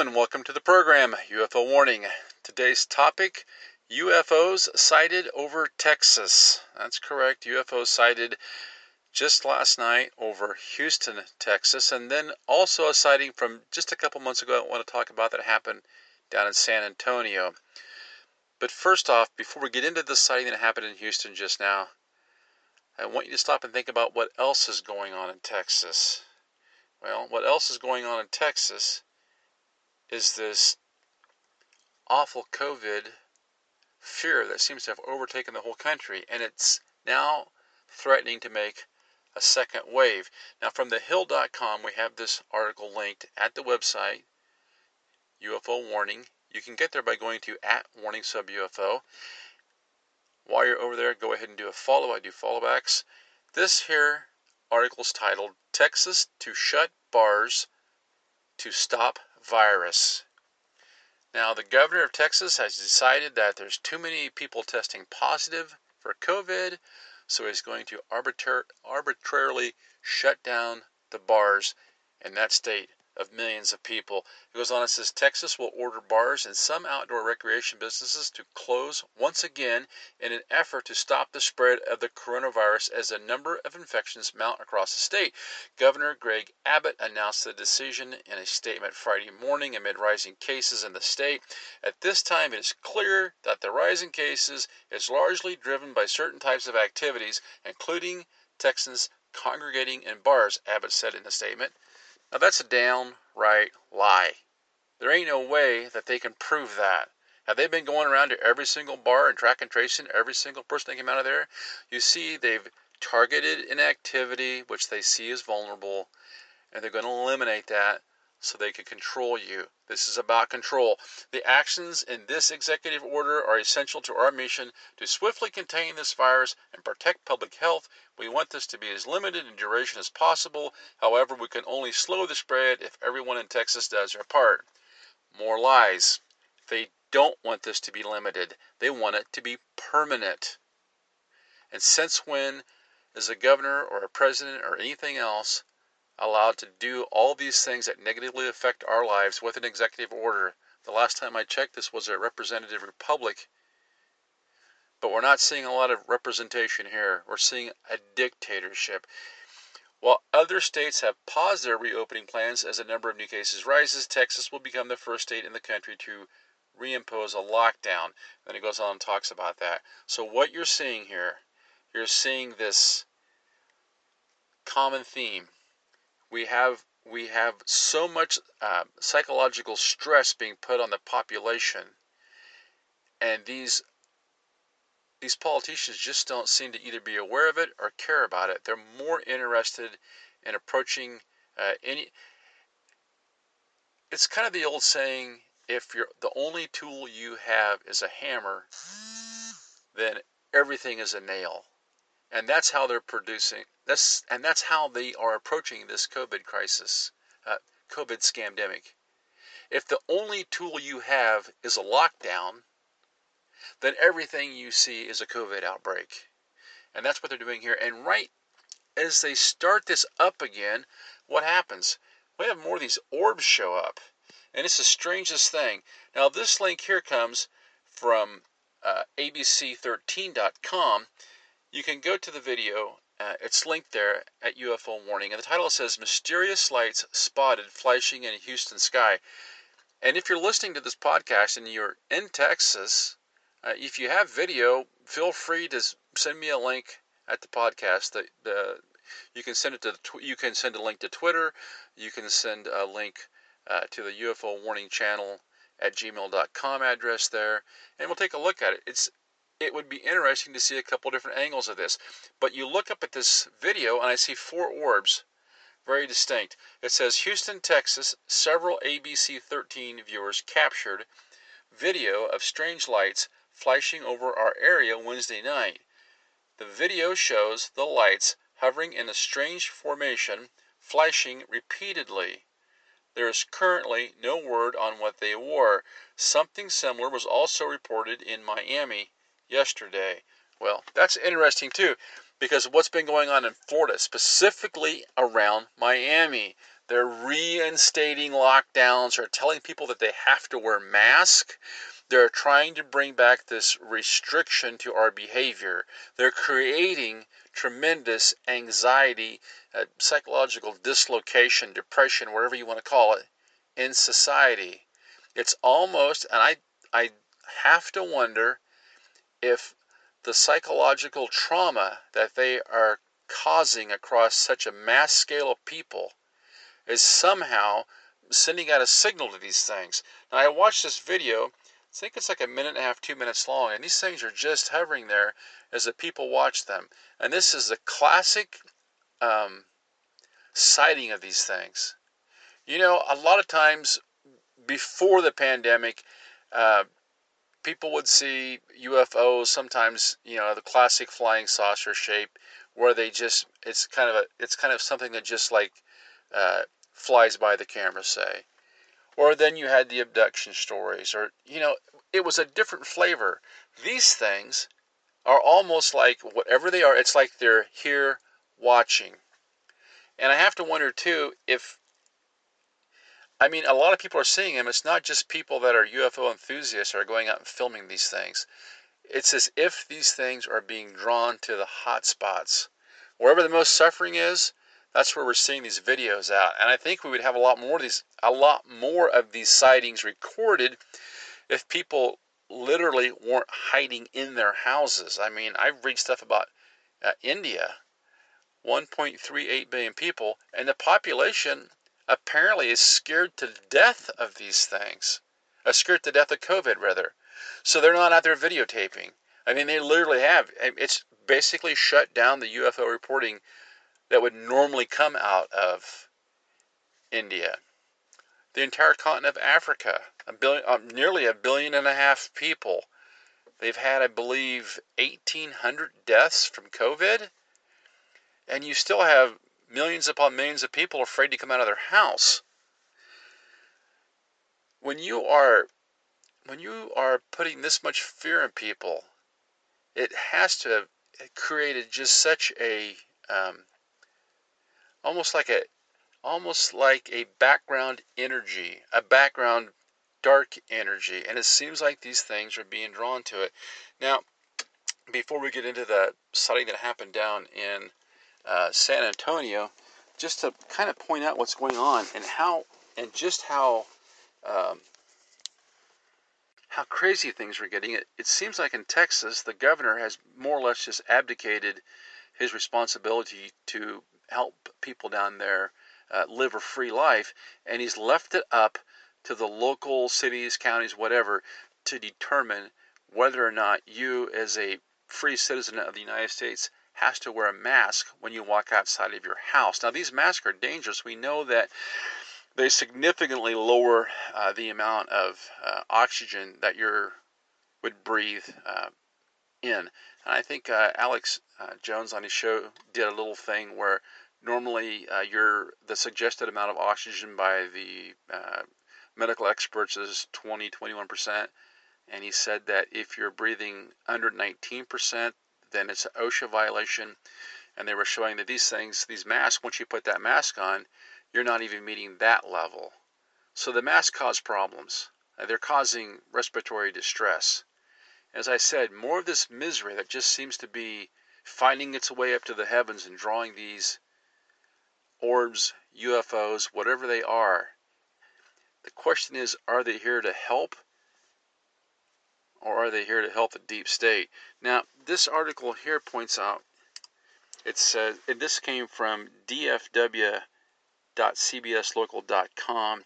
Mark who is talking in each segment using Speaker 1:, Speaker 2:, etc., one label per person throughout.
Speaker 1: and welcome to the program UFO Warning. Today's topic UFOs sighted over Texas. That's correct, UFOs sighted just last night over Houston, Texas, and then also a sighting from just a couple months ago I want to talk about that happened down in San Antonio. But first off, before we get into the sighting that happened in Houston just now, I want you to stop and think about what else is going on in Texas. Well, what else is going on in Texas is this awful COVID fear that seems to have overtaken the whole country, and it's now threatening to make a second wave. Now, from thehill.com, we have this article linked at the website, UFO Warning. You can get there by going to at Warning Sub UFO. While you're over there, go ahead and do a follow. I do followbacks. This here article is titled Texas to Shut Bars to Stop virus. Now, the governor of Texas has decided that there's too many people testing positive for COVID, so he's going to arbitrar- arbitrarily shut down the bars in that state of millions of people. It goes on and says Texas will order bars and some outdoor recreation businesses to close once again in an effort to stop the spread of the coronavirus as a number of infections mount across the state. Governor Greg Abbott announced the decision in a statement Friday morning amid rising cases in the state. At this time, it is clear that the rise in cases is largely driven by certain types of activities, including Texans congregating in bars, Abbott said in a statement. Now that's a downright lie. There ain't no way that they can prove that. Have they been going around to every single bar and track and tracing every single person that came out of there? You see, they've targeted an activity which they see as vulnerable, and they're going to eliminate that so they can control you. This is about control. The actions in this executive order are essential to our mission to swiftly contain this virus and protect public health. We want this to be as limited in duration as possible. However, we can only slow the spread if everyone in Texas does their part. More lies. They don't want this to be limited, they want it to be permanent. And since when is a governor or a president or anything else allowed to do all these things that negatively affect our lives with an executive order. The last time I checked, this was a representative republic. But we're not seeing a lot of representation here. We're seeing a dictatorship. While other states have paused their reopening plans as the number of new cases rises, Texas will become the first state in the country to reimpose a lockdown. Then it goes on and talks about that. So, what you're seeing here, you're seeing this common theme we have we have so much uh, psychological stress being put on the population, and these these politicians just don't seem to either be aware of it or care about it. They're more interested in approaching uh, any. It's kind of the old saying: if you're the only tool you have is a hammer, then everything is a nail and that's how they're producing this and that's how they are approaching this covid crisis uh, covid scamdemic. If the only tool you have is a lockdown then everything you see is a covid outbreak. And that's what they're doing here. And right as they start this up again what happens? We have more of these orbs show up. And it's the strangest thing. Now this link here comes from uh, abc13.com you can go to the video. Uh, it's linked there at UFO Warning, and the title says "Mysterious Lights Spotted Flashing in Houston Sky." And if you're listening to this podcast and you're in Texas, uh, if you have video, feel free to send me a link at the podcast. The, the you can send it to tw- you can send a link to Twitter. You can send a link uh, to the UFO Warning channel at gmail.com address there, and we'll take a look at it. It's it would be interesting to see a couple different angles of this. But you look up at this video and I see four orbs, very distinct. It says Houston, Texas, several ABC 13 viewers captured video of strange lights flashing over our area Wednesday night. The video shows the lights hovering in a strange formation, flashing repeatedly. There is currently no word on what they were. Something similar was also reported in Miami yesterday. Well, that's interesting too, because what's been going on in Florida, specifically around Miami. They're reinstating lockdowns or telling people that they have to wear masks. They're trying to bring back this restriction to our behavior. They're creating tremendous anxiety, uh, psychological dislocation, depression, whatever you want to call it, in society. It's almost, and I, I have to wonder if the psychological trauma that they are causing across such a mass scale of people is somehow sending out a signal to these things. Now, I watched this video, I think it's like a minute and a half, two minutes long, and these things are just hovering there as the people watch them. And this is a classic um, sighting of these things. You know, a lot of times before the pandemic, uh, people would see UFOs sometimes, you know, the classic flying saucer shape, where they just it's kind of a it's kind of something that just like uh, flies by the camera, say. Or then you had the abduction stories, or you know, it was a different flavor. These things are almost like whatever they are. It's like they're here watching. And I have to wonder too if I mean, a lot of people are seeing them. It's not just people that are UFO enthusiasts are going out and filming these things. It's as if these things are being drawn to the hot spots. Wherever the most suffering is, that's where we're seeing these videos out. And I think we would have a lot more of these a lot more of these sightings recorded if people literally weren't hiding in their houses. I mean, I've read stuff about uh, India, 1.38 billion people, and the population apparently is scared to death of these things. Uh, scared to death of COVID, rather. So they're not out there videotaping. I mean, they literally have. It's basically shut down the UFO reporting that would normally come out of India. The entire continent of Africa, a billion, uh, nearly a billion and a half people. They've had, I believe, 1,800 deaths from COVID. And you still have millions upon millions of people are afraid to come out of their house. When you are when you are putting this much fear in people, it has to have created just such a um, almost like a almost like a background energy, a background dark energy, and it seems like these things are being drawn to it. Now, before we get into the sighting that happened down in uh, San Antonio, just to kind of point out what's going on and how and just how um, how crazy things are getting. It, it seems like in Texas, the governor has more or less just abdicated his responsibility to help people down there uh, live a free life, and he's left it up to the local cities, counties, whatever, to determine whether or not you, as a free citizen of the United States, has to wear a mask when you walk outside of your house. Now, these masks are dangerous. We know that they significantly lower uh, the amount of uh, oxygen that you would breathe uh, in. And I think uh, Alex uh, Jones on his show did a little thing where normally uh, your the suggested amount of oxygen by the medical experts is 20 21 percent and he said that if you're breathing under 19 percent then it's an OSHA violation. And they were showing that these things, these masks, once you put that mask on, you're not even meeting that level. So the masks cause problems. Uh, they're causing respiratory distress. As I said, more of this misery that just seems to be finding its way up to the heavens and drawing these orbs, UFOs, whatever they are. The question is, are they here to help or are they here to help the deep state? Now, this article here points out it says and this came from dfw.cbslocal.com.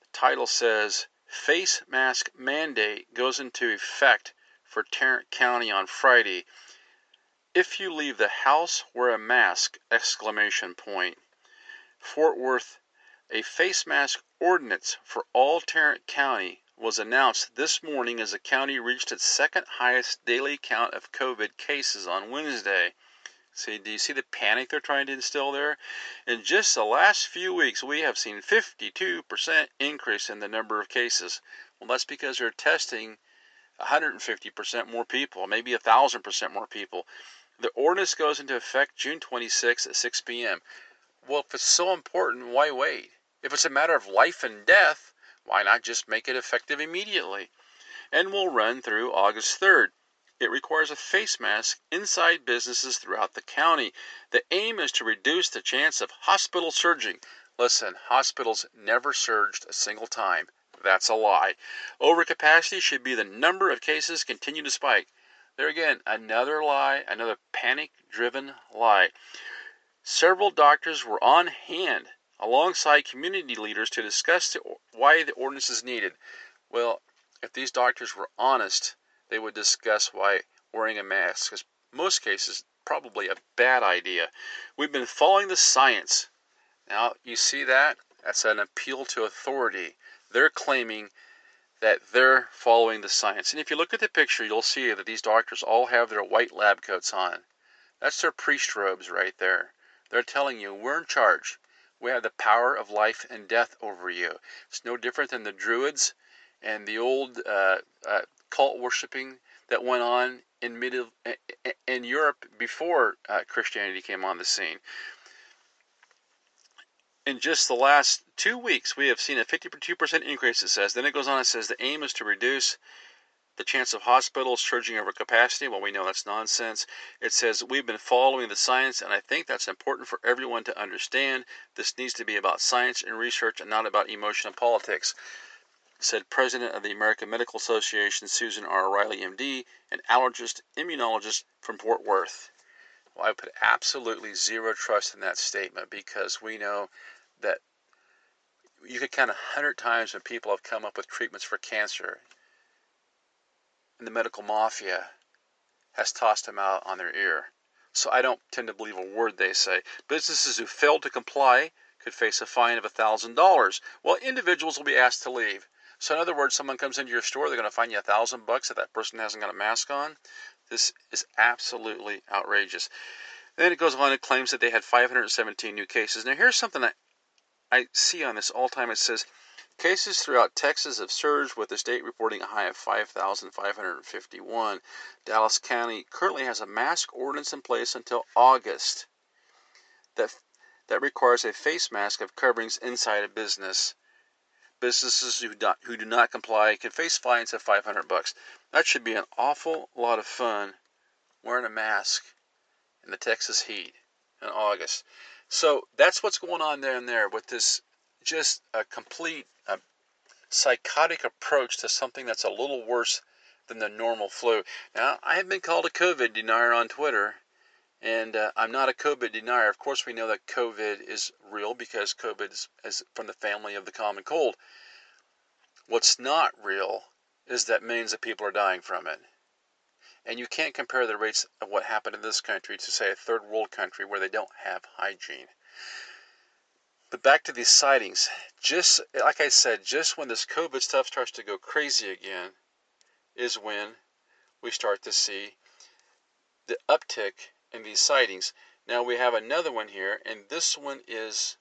Speaker 1: The title says face mask mandate goes into effect for Tarrant County on Friday. If you leave the house, wear a mask! Exclamation point. Fort Worth, a face mask ordinance for all Tarrant County was announced this morning as the county reached its second highest daily count of COVID cases on Wednesday. See, do you see the panic they're trying to instill there? In just the last few weeks, we have seen 52% increase in the number of cases. Well, that's because they're testing 150% more people, maybe 1,000% more people. The ordinance goes into effect June 26 at 6 p.m. Well, if it's so important, why wait? If it's a matter of life and death, why not just make it effective immediately? And will run through August 3rd. It requires a face mask inside businesses throughout the county. The aim is to reduce the chance of hospital surging. Listen, hospitals never surged a single time. That's a lie. Overcapacity should be the number of cases continue to spike. There again, another lie, another panic driven lie. Several doctors were on hand alongside community leaders to discuss the, why the ordinance is needed. Well, if these doctors were honest, they would discuss why wearing a mask is most cases probably a bad idea. We've been following the science. Now, you see that? That's an appeal to authority. They're claiming that they're following the science. And if you look at the picture, you'll see that these doctors all have their white lab coats on. That's their priest robes right there. They're telling you, we're in charge. We have the power of life and death over you. It's no different than the Druids and the old uh, uh, cult worshiping that went on in in Europe before uh, Christianity came on the scene in just the last two weeks, we have seen a 52% increase, it says. Then it goes on and says the aim is to reduce the chance of hospitals surging over capacity. Well, we know that's nonsense. It says we've been following the science, and I think that's important for everyone to understand. This needs to be about science and research and not about emotion and politics. Said President of the American Medical Association, Susan R. Bailey, MD, an allergist immunologist from Fort Worth. Well, I put absolutely zero trust in that statement because we know that you could count a hundred times when people have come up with treatments for cancer, and the medical mafia has tossed them out on their ear. So I don't tend to believe a word they say. Businesses who fail to comply could face a fine of $1,000, while individuals will be asked to leave. So in other words, someone comes into your store, they're going to fine you a thousand bucks if that person hasn't got a mask on. This is absolutely outrageous. then it goes on and claims that they had 517 new cases. Now here's something that I see on this all time it says cases throughout Texas have surged with the state reporting a high of 5,551. Dallas County currently has a mask ordinance in place until August that that requires a face mask of coverings inside a business. Businesses who do, who do not comply can face fines of 500 bucks. That should be an awful lot of fun wearing a mask in the Texas heat in August. So that's what's going on there and there with this just a complete psychotic approach to something that's a little worse than the normal flu. Now, I have been called a COVID denier on Twitter, and uh, I'm not a COVID denier. Of course, we know that COVID is real because COVID is, is from the family of the common cold. What's not real is that millions of people are dying from it. And you can't compare the rates of what happened in this country to, say, a third world country where they don't have hygiene. But back to these sightings. Just like I said, just when this COVID stuff starts to go crazy again, is when we start to see the uptick in these sightings. Now we have another one here, and this one is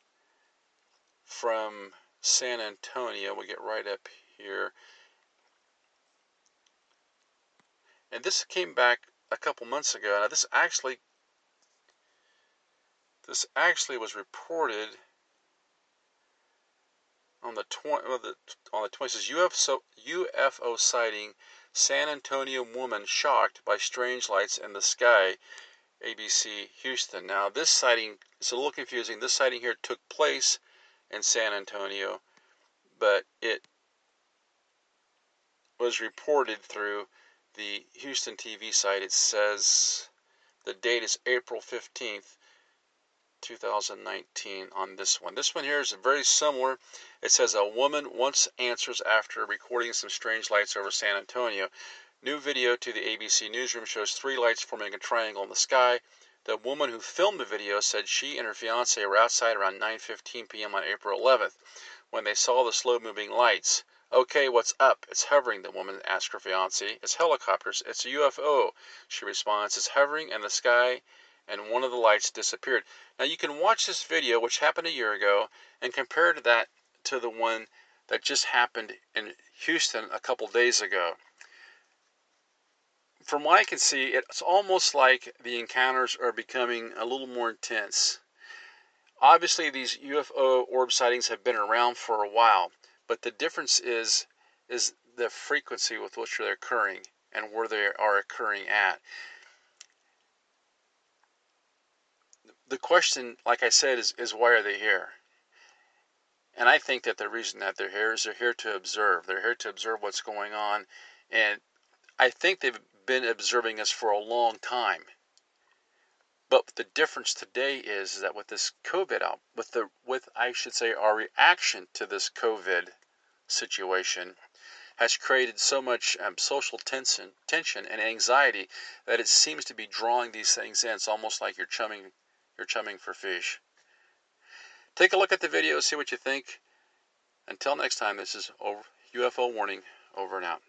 Speaker 1: from San Antonio. We'll get right up here. And this came back a couple months ago. Now this actually this actually was reported on the 20 on the on the 20 says UFO UFO sighting San Antonio woman shocked by strange lights in the sky. ABC Houston. Now this sighting is a little confusing. This sighting here took place in San Antonio, but it was reported through the Houston TV site, it says the date is April 15th, 2019 on this one. This one here is very similar. It says a woman once answers after recording some strange lights over San Antonio. New video to the ABC newsroom shows three lights forming a triangle in the sky. The woman who filmed the video said she and her fiance were outside around 9:15 p.m. on April 11th when they saw the slow-moving lights. Okay, what's up? It's hovering, the woman asked her fiance. It's helicopters. It's a UFO. She responds, It's hovering in the sky, and one of the lights disappeared. Now you can watch this video, which happened a year ago, and compare to that to the one that just happened in Houston a couple days ago. From what I can see, it's almost like the encounters are becoming a little more intense. obviously these UFO orb sightings have been around for a while, but the difference is is the frequency with which they're occurring and where they are occurring at. The question, like I said, is, is why are they here? And I think that the reason that they're here is they're here to observe. They're here to observe what's going on. And I think they've been observing us for a long time. But the difference today is that with this COVID out, with the with I should say our reaction to this COVID situation has created so much um, social tension, tension and anxiety that it seems to be drawing these things in. It's almost like you're chumming, you're chumming for fish. Take a look at the video, see what you think. Until next time, this is UFO Warning, over and out.